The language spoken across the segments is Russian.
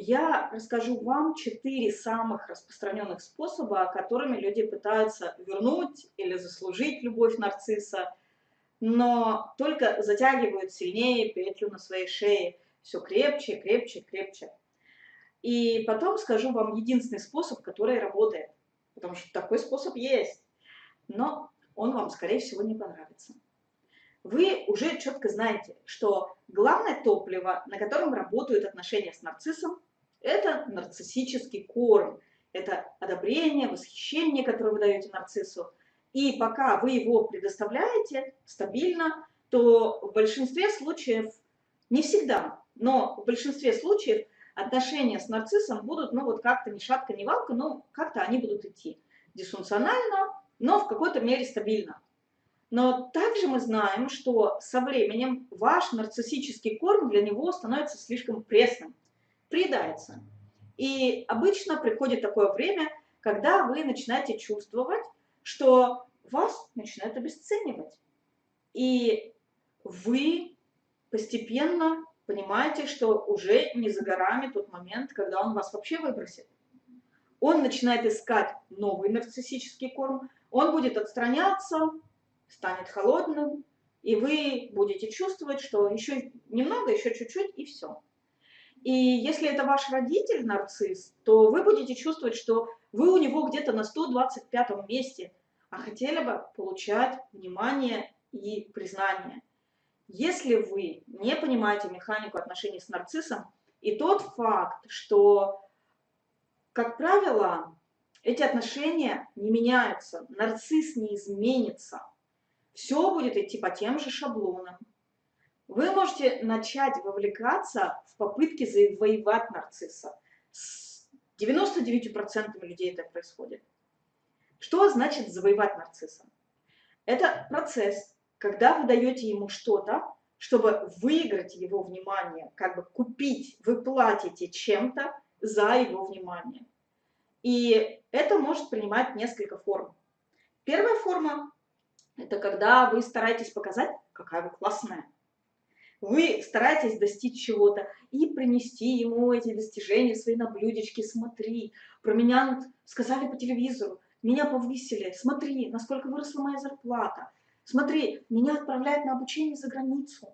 я расскажу вам четыре самых распространенных способа, которыми люди пытаются вернуть или заслужить любовь нарцисса, но только затягивают сильнее петлю на своей шее, все крепче, крепче, крепче. И потом скажу вам единственный способ, который работает, потому что такой способ есть, но он вам, скорее всего, не понравится. Вы уже четко знаете, что главное топливо, на котором работают отношения с нарциссом, это нарциссический корм. Это одобрение, восхищение, которое вы даете нарциссу. И пока вы его предоставляете стабильно, то в большинстве случаев, не всегда, но в большинстве случаев отношения с нарциссом будут, ну вот как-то ни шатка, ни валка, но как-то они будут идти дисфункционально, но в какой-то мере стабильно. Но также мы знаем, что со временем ваш нарциссический корм для него становится слишком пресным, приедается. И обычно приходит такое время, когда вы начинаете чувствовать, что вас начинают обесценивать. И вы постепенно понимаете, что уже не за горами тот момент, когда он вас вообще выбросит. Он начинает искать новый нарциссический корм, он будет отстраняться, станет холодным, и вы будете чувствовать, что еще немного, еще чуть-чуть, и все. И если это ваш родитель нарцисс, то вы будете чувствовать, что вы у него где-то на 125 месте, а хотели бы получать внимание и признание. Если вы не понимаете механику отношений с нарциссом, и тот факт, что, как правило, эти отношения не меняются, нарцисс не изменится, все будет идти по тем же шаблонам. Вы можете начать вовлекаться в попытки завоевать нарцисса. С 99% людей это происходит. Что значит завоевать нарцисса? Это процесс, когда вы даете ему что-то, чтобы выиграть его внимание, как бы купить, вы платите чем-то за его внимание. И это может принимать несколько форм. Первая форма – это когда вы стараетесь показать, какая вы классная. Вы стараетесь достичь чего-то и принести ему эти достижения свои на блюдечке. Смотри, про меня сказали по телевизору, меня повысили, смотри, насколько выросла моя зарплата, смотри, меня отправляют на обучение за границу.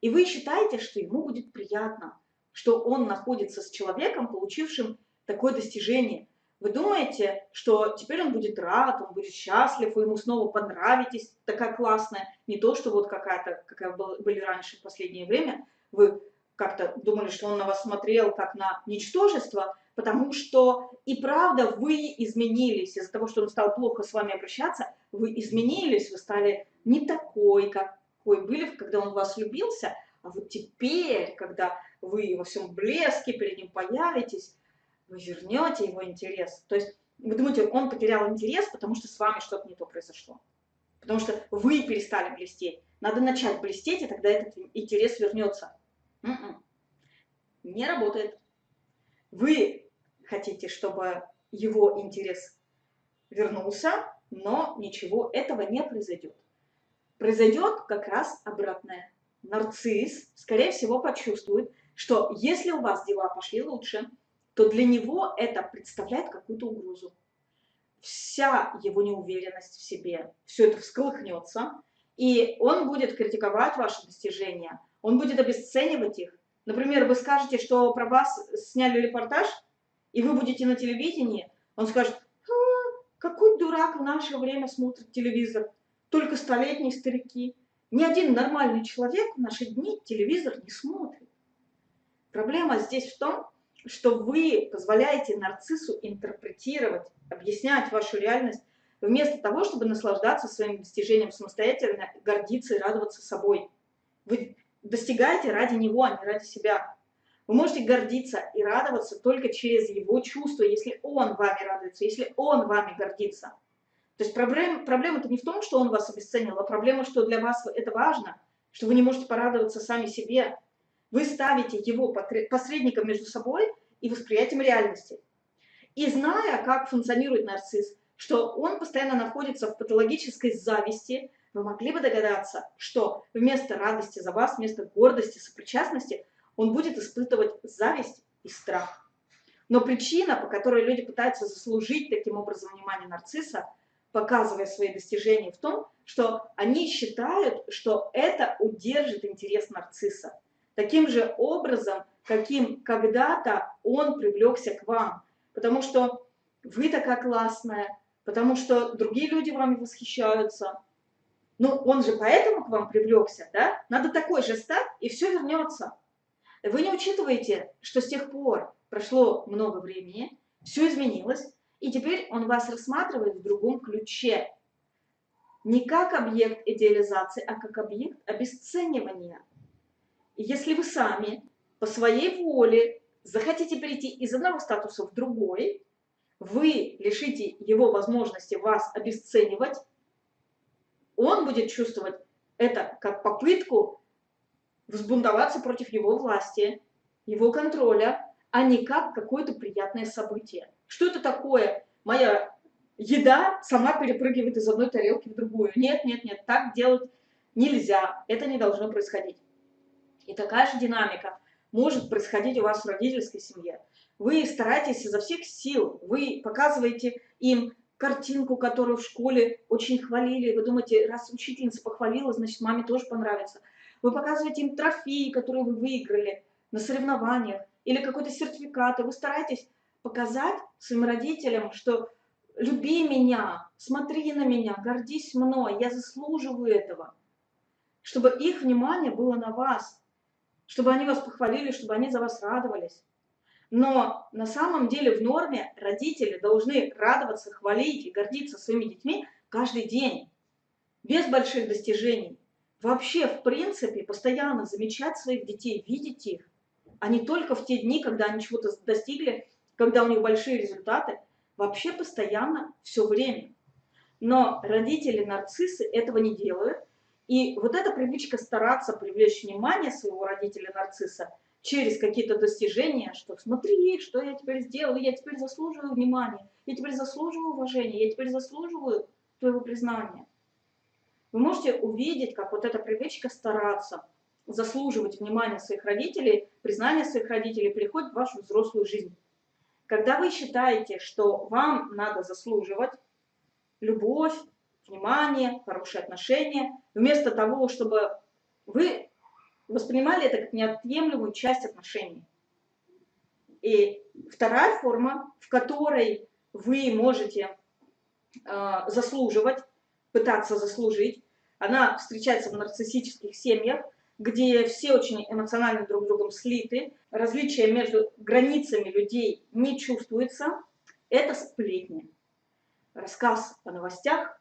И вы считаете, что ему будет приятно, что он находится с человеком, получившим такое достижение. Вы думаете, что теперь он будет рад, он будет счастлив, вы ему снова понравитесь, такая классная. Не то, что вот какая-то, какая были раньше в последнее время, вы как-то думали, что он на вас смотрел как на ничтожество, потому что и правда вы изменились. Из-за того, что он стал плохо с вами обращаться, вы изменились, вы стали не такой, какой были, когда он вас любился, а вот теперь, когда вы во всем блеске перед ним появитесь, вы вернете его интерес. То есть вы думаете, он потерял интерес, потому что с вами что-то не то произошло. Потому что вы перестали блестеть. Надо начать блестеть, и тогда этот интерес вернется. М-м. Не работает. Вы хотите, чтобы его интерес вернулся, но ничего этого не произойдет. Произойдет как раз обратное. Нарцисс, скорее всего, почувствует, что если у вас дела пошли лучше, то для него это представляет какую-то угрозу. Вся его неуверенность в себе, все это всколыхнется, и он будет критиковать ваши достижения, он будет обесценивать их. Например, вы скажете, что про вас сняли репортаж – и вы будете на телевидении, он скажет, а, какой дурак в наше время смотрит телевизор, только столетние старики. Ни один нормальный человек в наши дни телевизор не смотрит. Проблема здесь в том, что вы позволяете нарциссу интерпретировать, объяснять вашу реальность, вместо того, чтобы наслаждаться своим достижением самостоятельно, гордиться и радоваться собой. Вы достигаете ради него, а не ради себя. Вы можете гордиться и радоваться только через его чувства, если он вами радуется, если он вами гордится. То есть проблем, проблема-то не в том, что он вас обесценил, а проблема, что для вас это важно, что вы не можете порадоваться сами себе. Вы ставите его посредником между собой и восприятием реальности. И зная, как функционирует нарцисс, что он постоянно находится в патологической зависти, вы могли бы догадаться, что вместо радости за вас, вместо гордости, сопричастности – он будет испытывать зависть и страх. Но причина, по которой люди пытаются заслужить таким образом внимание нарцисса, показывая свои достижения в том, что они считают, что это удержит интерес нарцисса. Таким же образом, каким когда-то он привлекся к вам. Потому что вы такая классная, потому что другие люди вами восхищаются. Ну, он же поэтому к вам привлекся, да? Надо такой же стать, и все вернется. Вы не учитываете, что с тех пор прошло много времени, все изменилось, и теперь он вас рассматривает в другом ключе. Не как объект идеализации, а как объект обесценивания. Если вы сами по своей воле захотите перейти из одного статуса в другой, вы лишите его возможности вас обесценивать, он будет чувствовать это как попытку взбунтоваться против его власти, его контроля, а не как какое-то приятное событие. Что это такое? Моя еда сама перепрыгивает из одной тарелки в другую. Нет, нет, нет, так делать нельзя. Это не должно происходить. И такая же динамика может происходить у вас в родительской семье. Вы стараетесь изо всех сил, вы показываете им картинку, которую в школе очень хвалили. Вы думаете, раз учительница похвалила, значит, маме тоже понравится. Вы показываете им трофеи, которые вы выиграли на соревнованиях, или какой-то сертификат, и вы стараетесь показать своим родителям, что люби меня, смотри на меня, гордись мной, я заслуживаю этого. Чтобы их внимание было на вас, чтобы они вас похвалили, чтобы они за вас радовались. Но на самом деле в норме родители должны радоваться, хвалить и гордиться своими детьми каждый день, без больших достижений. Вообще, в принципе, постоянно замечать своих детей, видеть их, а не только в те дни, когда они чего-то достигли, когда у них большие результаты, вообще постоянно, все время. Но родители-нарциссы этого не делают, и вот эта привычка стараться привлечь внимание своего родителя-нарцисса через какие-то достижения, что смотри, что я теперь сделал, я теперь заслуживаю внимания, я теперь заслуживаю уважения, я теперь заслуживаю твоего признания. Вы можете увидеть, как вот эта привычка стараться – заслуживать внимания своих родителей, признания своих родителей приходит в вашу взрослую жизнь. Когда вы считаете, что вам надо заслуживать любовь, внимание, хорошие отношения, вместо того, чтобы вы воспринимали это как неотъемлемую часть отношений. И вторая форма, в которой вы можете э, заслуживать, пытаться заслужить, она встречается в нарциссических семьях – где все очень эмоционально друг с другом слиты, различия между границами людей не чувствуется, это сплетни. Рассказ о новостях,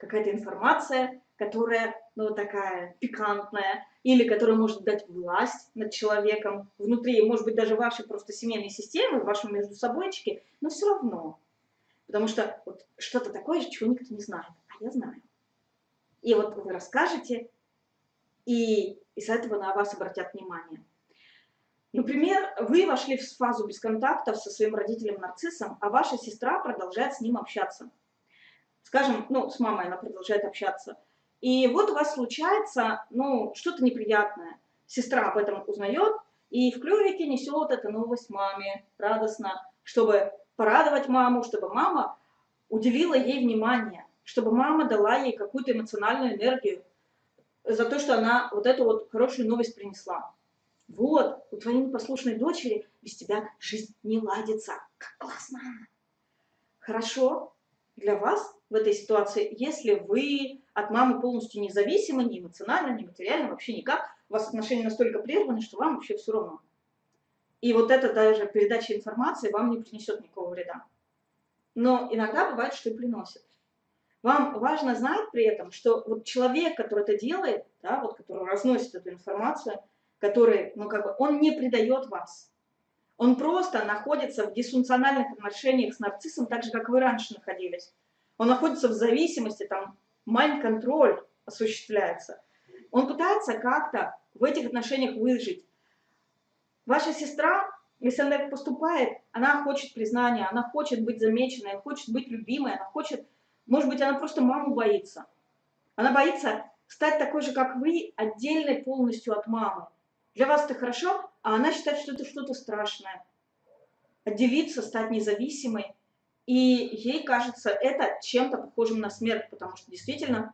какая-то информация, которая, ну, такая пикантная, или которая может дать власть над человеком внутри, может быть, даже вашей просто семейной системы, вашей между собойчики, но все равно. Потому что вот что-то такое, чего никто не знает, а я знаю. И вот вы расскажете, и из-за этого на вас обратят внимание. Например, вы вошли в фазу без контактов со своим родителем-нарциссом, а ваша сестра продолжает с ним общаться. Скажем, ну, с мамой она продолжает общаться. И вот у вас случается, ну, что-то неприятное. Сестра об этом узнает, и в клювике несет эту новость маме радостно, чтобы порадовать маму, чтобы мама уделила ей внимание, чтобы мама дала ей какую-то эмоциональную энергию, за то, что она вот эту вот хорошую новость принесла. Вот, у твоей непослушной дочери без тебя жизнь не ладится. Как классно! Хорошо для вас в этой ситуации, если вы от мамы полностью независимы, ни эмоционально, ни материально, вообще никак, у вас отношения настолько прерваны, что вам вообще все равно. И вот эта даже передача информации вам не принесет никакого вреда. Но иногда бывает, что и приносит. Вам важно знать при этом, что вот человек, который это делает, да, вот, который разносит эту информацию, который, ну, как бы, он не предает вас. Он просто находится в дисфункциональных отношениях с нарциссом, так же, как вы раньше находились. Он находится в зависимости, там, майнд-контроль осуществляется. Он пытается как-то в этих отношениях выжить. Ваша сестра, если она поступает, она хочет признания, она хочет быть замеченной, хочет быть любимой, она хочет может быть, она просто маму боится. Она боится стать такой же, как вы, отдельной полностью от мамы. Для вас это хорошо, а она считает, что это что-то страшное. отделиться, стать независимой. И ей кажется это чем-то похожим на смерть, потому что действительно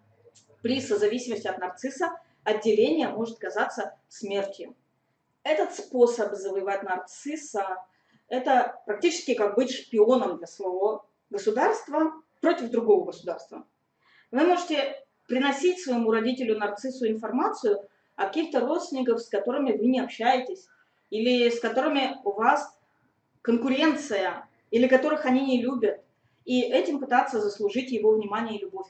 при созависимости от нарцисса отделение может казаться смертью. Этот способ завоевать нарцисса – это практически как быть шпионом для своего государства против другого государства. Вы можете приносить своему родителю нарциссу информацию о каких-то родственниках, с которыми вы не общаетесь, или с которыми у вас конкуренция, или которых они не любят, и этим пытаться заслужить его внимание и любовь.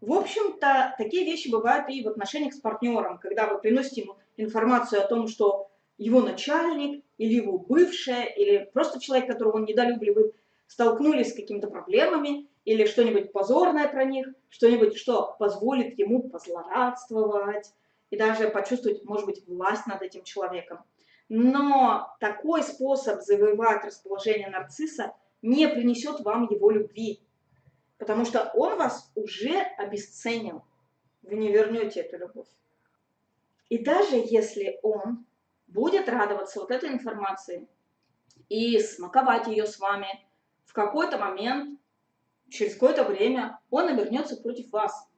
В общем-то, такие вещи бывают и в отношениях с партнером, когда вы приносите ему информацию о том, что его начальник или его бывшая, или просто человек, которого он недолюбливает, столкнулись с какими-то проблемами, или что-нибудь позорное про них, что-нибудь, что позволит ему позлорадствовать и даже почувствовать, может быть, власть над этим человеком. Но такой способ завоевать расположение нарцисса не принесет вам его любви, потому что он вас уже обесценил. Вы не вернете эту любовь. И даже если он будет радоваться вот этой информации и смаковать ее с вами, в какой-то момент, через какое-то время он обернется против вас.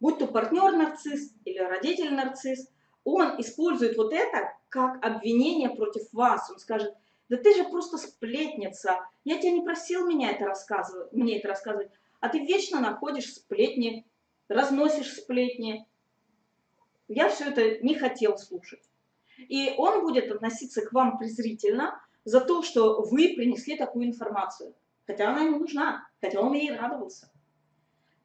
Будь то партнер-нарцисс или родитель-нарцисс, он использует вот это как обвинение против вас. Он скажет, да ты же просто сплетница, я тебя не просил меня это рассказывать, мне это рассказывать, а ты вечно находишь сплетни, разносишь сплетни. Я все это не хотел слушать. И он будет относиться к вам презрительно за то, что вы принесли такую информацию. Хотя она ему нужна, хотя он ей радовался.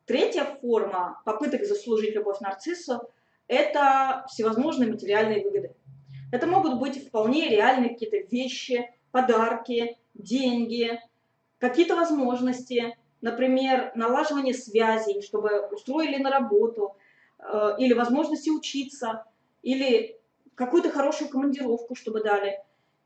Третья форма попыток заслужить любовь нарциссу – это всевозможные материальные выгоды. Это могут быть вполне реальные какие-то вещи, подарки, деньги, какие-то возможности, например, налаживание связей, чтобы устроили на работу, э, или возможности учиться, или какую-то хорошую командировку, чтобы дали.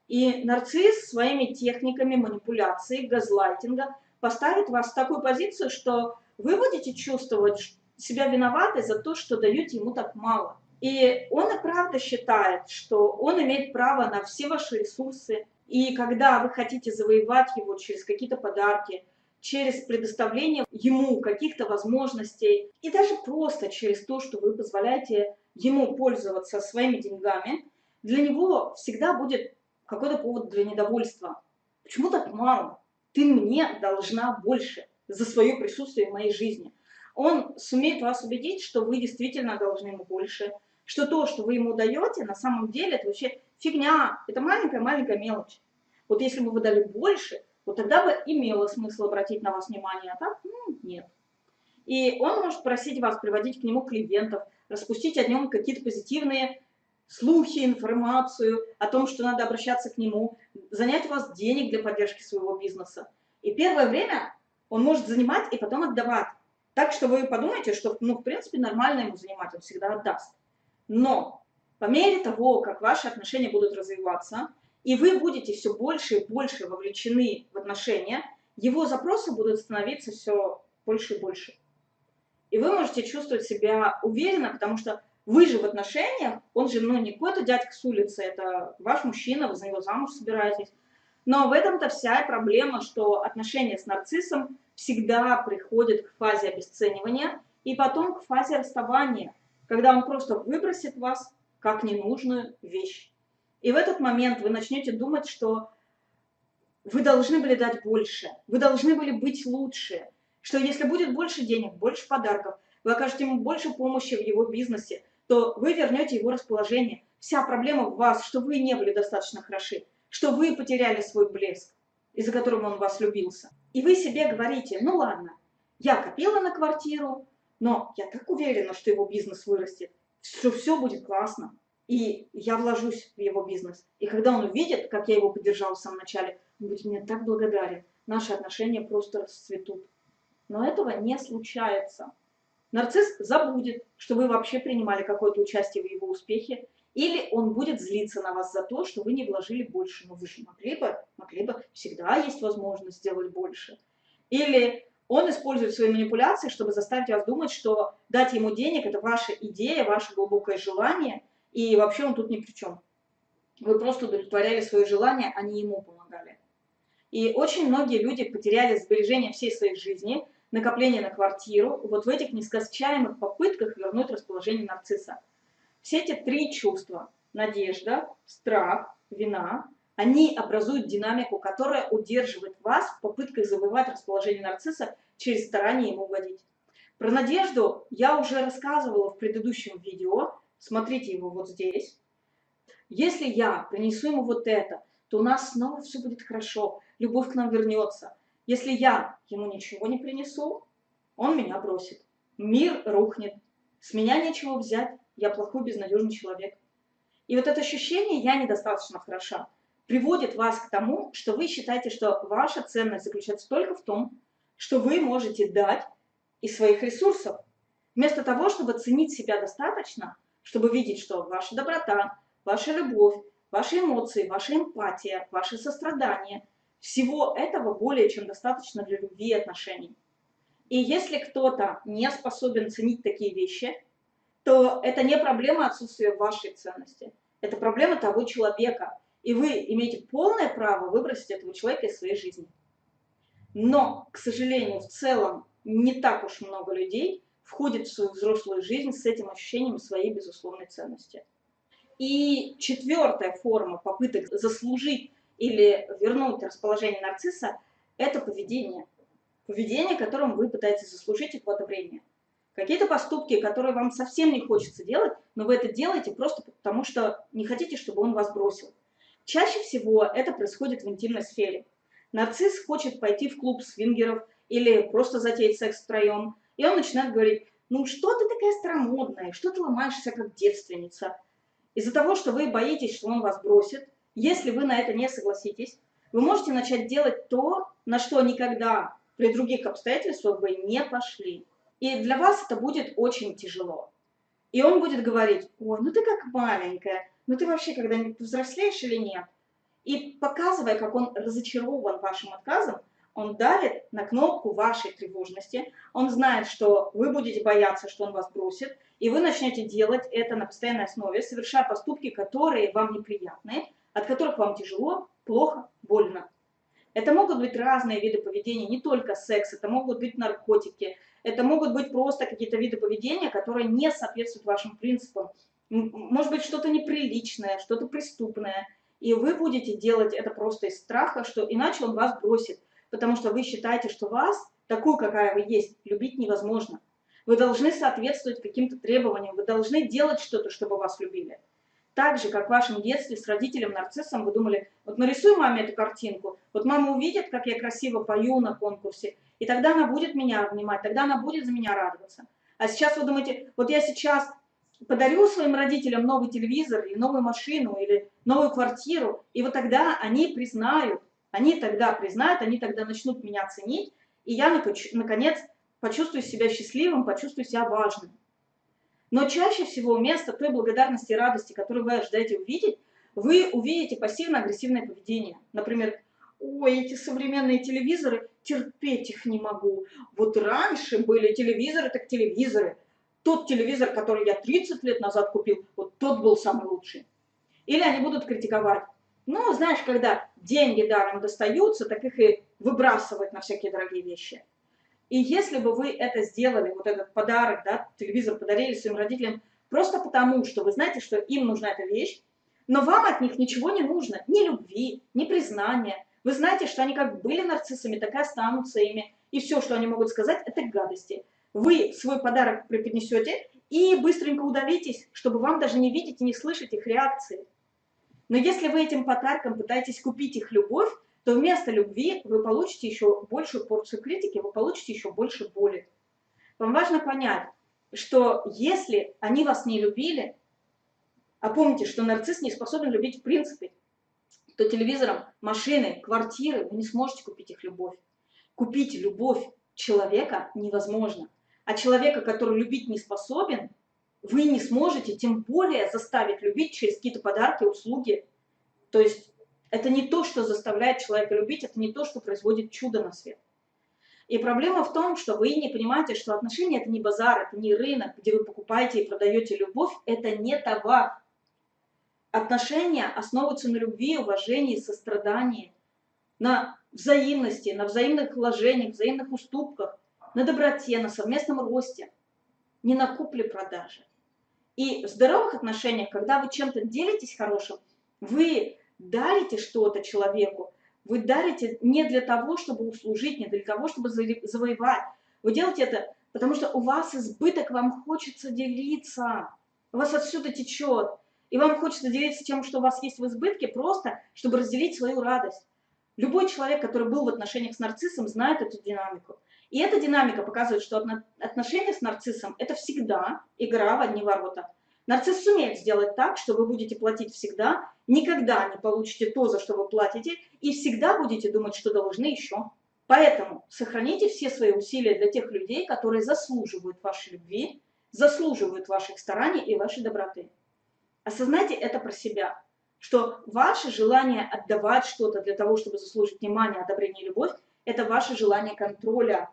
И нарцисс своими техниками манипуляции, газлайтинга поставит вас в такую позицию, что вы будете чувствовать себя виноватой за то, что даете ему так мало. И он и правда считает, что он имеет право на все ваши ресурсы. И когда вы хотите завоевать его через какие-то подарки, через предоставление ему каких-то возможностей и даже просто через то, что вы позволяете ему пользоваться своими деньгами, для него всегда будет какой-то повод для недовольства. Почему так мало? Ты мне должна больше за свое присутствие в моей жизни. Он сумеет вас убедить, что вы действительно должны ему больше, что то, что вы ему даете, на самом деле это вообще фигня, это маленькая-маленькая мелочь. Вот если бы вы дали больше, вот тогда бы имело смысл обратить на вас внимание, а так, ну, нет. И он может просить вас приводить к нему клиентов, распустить о нем какие-то позитивные слухи, информацию о том, что надо обращаться к нему, занять у вас денег для поддержки своего бизнеса. И первое время он может занимать и потом отдавать. Так что вы подумайте, что, ну, в принципе, нормально ему занимать, он всегда отдаст. Но по мере того, как ваши отношения будут развиваться, и вы будете все больше и больше вовлечены в отношения, его запросы будут становиться все больше и больше. И вы можете чувствовать себя уверенно, потому что вы же в отношениях, он же ну, не какой-то дядька с улицы, это ваш мужчина, вы за него замуж собираетесь. Но в этом-то вся проблема, что отношения с нарциссом всегда приходят к фазе обесценивания и потом к фазе расставания, когда он просто выбросит вас как ненужную вещь. И в этот момент вы начнете думать, что вы должны были дать больше, вы должны были быть лучше, что если будет больше денег, больше подарков, вы окажете ему больше помощи в его бизнесе, то вы вернете его расположение. Вся проблема в вас, что вы не были достаточно хороши, что вы потеряли свой блеск, из-за которого он вас любился. И вы себе говорите, ну ладно, я копила на квартиру, но я так уверена, что его бизнес вырастет, что все будет классно. И я вложусь в его бизнес. И когда он увидит, как я его поддержала в самом начале, он будет мне так благодарен. Наши отношения просто расцветут. Но этого не случается. Нарцисс забудет, что вы вообще принимали какое-то участие в его успехе, или он будет злиться на вас за то, что вы не вложили больше. Но вы же могли бы, могли бы, всегда есть возможность сделать больше. Или он использует свои манипуляции, чтобы заставить вас думать, что дать ему денег – это ваша идея, ваше глубокое желание, и вообще он тут ни при чем. Вы просто удовлетворяли свое желание, а не ему помогали. И очень многие люди потеряли сбережения всей своей жизни, накопление на квартиру, вот в этих нескончаемых попытках вернуть расположение нарцисса. Все эти три чувства – надежда, страх, вина – они образуют динамику, которая удерживает вас в попытках завоевать расположение нарцисса через старание ему угодить. Про надежду я уже рассказывала в предыдущем видео, смотрите его вот здесь. Если я принесу ему вот это, то у нас снова все будет хорошо, любовь к нам вернется. Если я ему ничего не принесу, он меня бросит. Мир рухнет. С меня нечего взять, я плохой, безнадежный человек. И вот это ощущение «я недостаточно хороша» приводит вас к тому, что вы считаете, что ваша ценность заключается только в том, что вы можете дать из своих ресурсов. Вместо того, чтобы ценить себя достаточно, чтобы видеть, что ваша доброта, ваша любовь, ваши эмоции, ваша эмпатия, ваше сострадание, всего этого более чем достаточно для любви и отношений. И если кто-то не способен ценить такие вещи, то это не проблема отсутствия вашей ценности. Это проблема того человека. И вы имеете полное право выбросить этого человека из своей жизни. Но, к сожалению, в целом не так уж много людей входит в свою взрослую жизнь с этим ощущением своей безусловной ценности. И четвертая форма попыток заслужить или вернуть расположение нарцисса – это поведение. Поведение, которым вы пытаетесь заслужить их одобрение. Какие-то поступки, которые вам совсем не хочется делать, но вы это делаете просто потому, что не хотите, чтобы он вас бросил. Чаще всего это происходит в интимной сфере. Нарцисс хочет пойти в клуб свингеров или просто затеять секс втроем, и он начинает говорить, ну что ты такая старомодная, что ты ломаешься как девственница. Из-за того, что вы боитесь, что он вас бросит, если вы на это не согласитесь, вы можете начать делать то, на что никогда при других обстоятельствах вы не пошли. И для вас это будет очень тяжело. И он будет говорить, ой, ну ты как маленькая, ну ты вообще когда-нибудь взрослеешь или нет? И показывая, как он разочарован вашим отказом, он давит на кнопку вашей тревожности, он знает, что вы будете бояться, что он вас бросит, и вы начнете делать это на постоянной основе, совершая поступки, которые вам неприятны, от которых вам тяжело, плохо, больно. Это могут быть разные виды поведения, не только секс, это могут быть наркотики, это могут быть просто какие-то виды поведения, которые не соответствуют вашим принципам. Может быть что-то неприличное, что-то преступное. И вы будете делать это просто из страха, что иначе он вас бросит, потому что вы считаете, что вас, такую, какая вы есть, любить невозможно. Вы должны соответствовать каким-то требованиям, вы должны делать что-то, чтобы вас любили. Так же, как в вашем детстве с родителем-нарциссом вы думали, вот нарисуй маме эту картинку, вот мама увидит, как я красиво пою на конкурсе, и тогда она будет меня обнимать, тогда она будет за меня радоваться. А сейчас вы думаете, вот я сейчас подарю своим родителям новый телевизор или новую машину или новую квартиру, и вот тогда они признают, они тогда признают, они тогда начнут меня ценить, и я, наконец, почувствую себя счастливым, почувствую себя важным. Но чаще всего вместо той благодарности и радости, которую вы ожидаете увидеть, вы увидите пассивно-агрессивное поведение. Например, ой, эти современные телевизоры, терпеть их не могу. Вот раньше были телевизоры, так телевизоры. Тот телевизор, который я 30 лет назад купил, вот тот был самый лучший. Или они будут критиковать. Ну, знаешь, когда деньги даром достаются, так их и выбрасывать на всякие дорогие вещи. И если бы вы это сделали, вот этот подарок, да, телевизор подарили своим родителям, просто потому, что вы знаете, что им нужна эта вещь, но вам от них ничего не нужно, ни любви, ни признания. Вы знаете, что они как были нарциссами, так и останутся ими. И все, что они могут сказать, это гадости. Вы свой подарок преподнесете и быстренько удалитесь, чтобы вам даже не видеть и не слышать их реакции. Но если вы этим подарком пытаетесь купить их любовь, то вместо любви вы получите еще большую порцию критики, вы получите еще больше боли. Вам важно понять, что если они вас не любили, а помните, что нарцисс не способен любить в принципе, то телевизором, машины, квартиры вы не сможете купить их любовь. Купить любовь человека невозможно. А человека, который любить не способен, вы не сможете, тем более заставить любить через какие-то подарки, услуги. То есть это не то, что заставляет человека любить, это не то, что производит чудо на свет. И проблема в том, что вы не понимаете, что отношения это не базар, это не рынок, где вы покупаете и продаете любовь, это не товар. Отношения основываются на любви, уважении, сострадании. на взаимности, на взаимных вложениях, взаимных уступках, на доброте, на совместном росте, не на купле-продаже. И в здоровых отношениях, когда вы чем-то делитесь хорошим, вы дарите что-то человеку, вы дарите не для того, чтобы услужить, не для того, чтобы завоевать. Вы делаете это, потому что у вас избыток, вам хочется делиться. У вас отсюда течет. И вам хочется делиться тем, что у вас есть в избытке, просто чтобы разделить свою радость. Любой человек, который был в отношениях с нарциссом, знает эту динамику. И эта динамика показывает, что отношения с нарциссом – это всегда игра в одни ворота. Нарцисс сумеет сделать так, что вы будете платить всегда, никогда не получите то, за что вы платите, и всегда будете думать, что должны еще. Поэтому сохраните все свои усилия для тех людей, которые заслуживают вашей любви, заслуживают ваших стараний и вашей доброты. Осознайте это про себя, что ваше желание отдавать что-то для того, чтобы заслужить внимание, одобрение и любовь, это ваше желание контроля.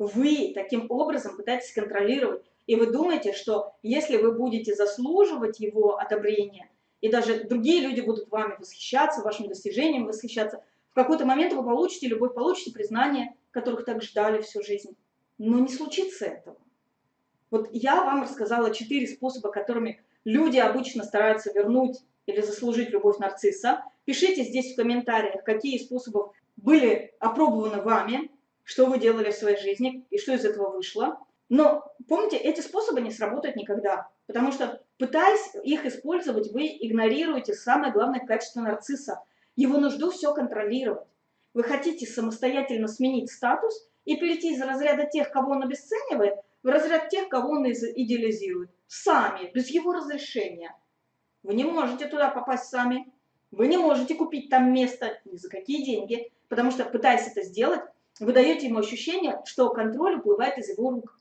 Вы таким образом пытаетесь контролировать и вы думаете, что если вы будете заслуживать его одобрения, и даже другие люди будут вами восхищаться, вашим достижением восхищаться, в какой-то момент вы получите любовь, получите признание, которых так ждали всю жизнь. Но не случится этого. Вот я вам рассказала четыре способа, которыми люди обычно стараются вернуть или заслужить любовь нарцисса. Пишите здесь в комментариях, какие способы были опробованы вами, что вы делали в своей жизни и что из этого вышло. Но помните, эти способы не сработают никогда, потому что, пытаясь их использовать, вы игнорируете самое главное качество нарцисса, его нужду все контролировать. Вы хотите самостоятельно сменить статус и перейти из разряда тех, кого он обесценивает, в разряд тех, кого он идеализирует. Сами, без его разрешения. Вы не можете туда попасть сами. Вы не можете купить там место ни за какие деньги, потому что, пытаясь это сделать, вы даете ему ощущение, что контроль уплывает из его рук.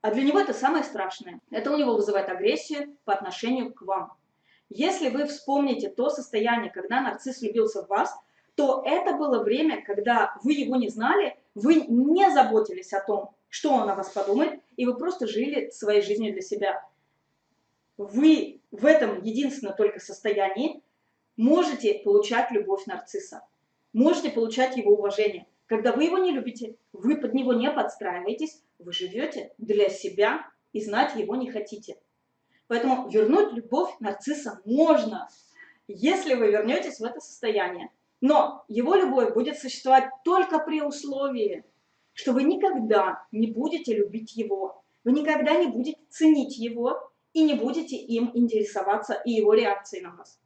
А для него это самое страшное. Это у него вызывает агрессию по отношению к вам. Если вы вспомните то состояние, когда нарцисс влюбился в вас, то это было время, когда вы его не знали, вы не заботились о том, что он о вас подумает, и вы просто жили своей жизнью для себя. Вы в этом единственном только состоянии можете получать любовь нарцисса, можете получать его уважение. Когда вы его не любите, вы под него не подстраиваетесь, вы живете для себя и знать его не хотите. Поэтому вернуть любовь нарцисса можно, если вы вернетесь в это состояние. Но его любовь будет существовать только при условии, что вы никогда не будете любить его, вы никогда не будете ценить его и не будете им интересоваться и его реакцией на вас.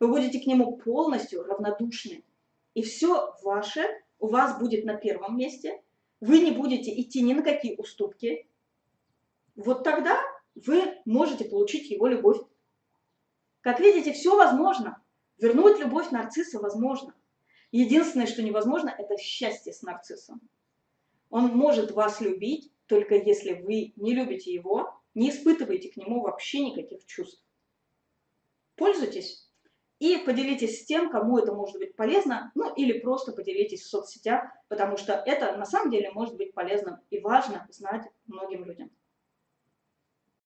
Вы будете к нему полностью равнодушны. И все ваше у вас будет на первом месте, вы не будете идти ни на какие уступки, вот тогда вы можете получить его любовь. Как видите, все возможно. Вернуть любовь нарцисса возможно. Единственное, что невозможно, это счастье с нарциссом. Он может вас любить, только если вы не любите его, не испытываете к нему вообще никаких чувств. Пользуйтесь и поделитесь с тем, кому это может быть полезно, ну или просто поделитесь в соцсетях, потому что это на самом деле может быть полезно и важно знать многим людям.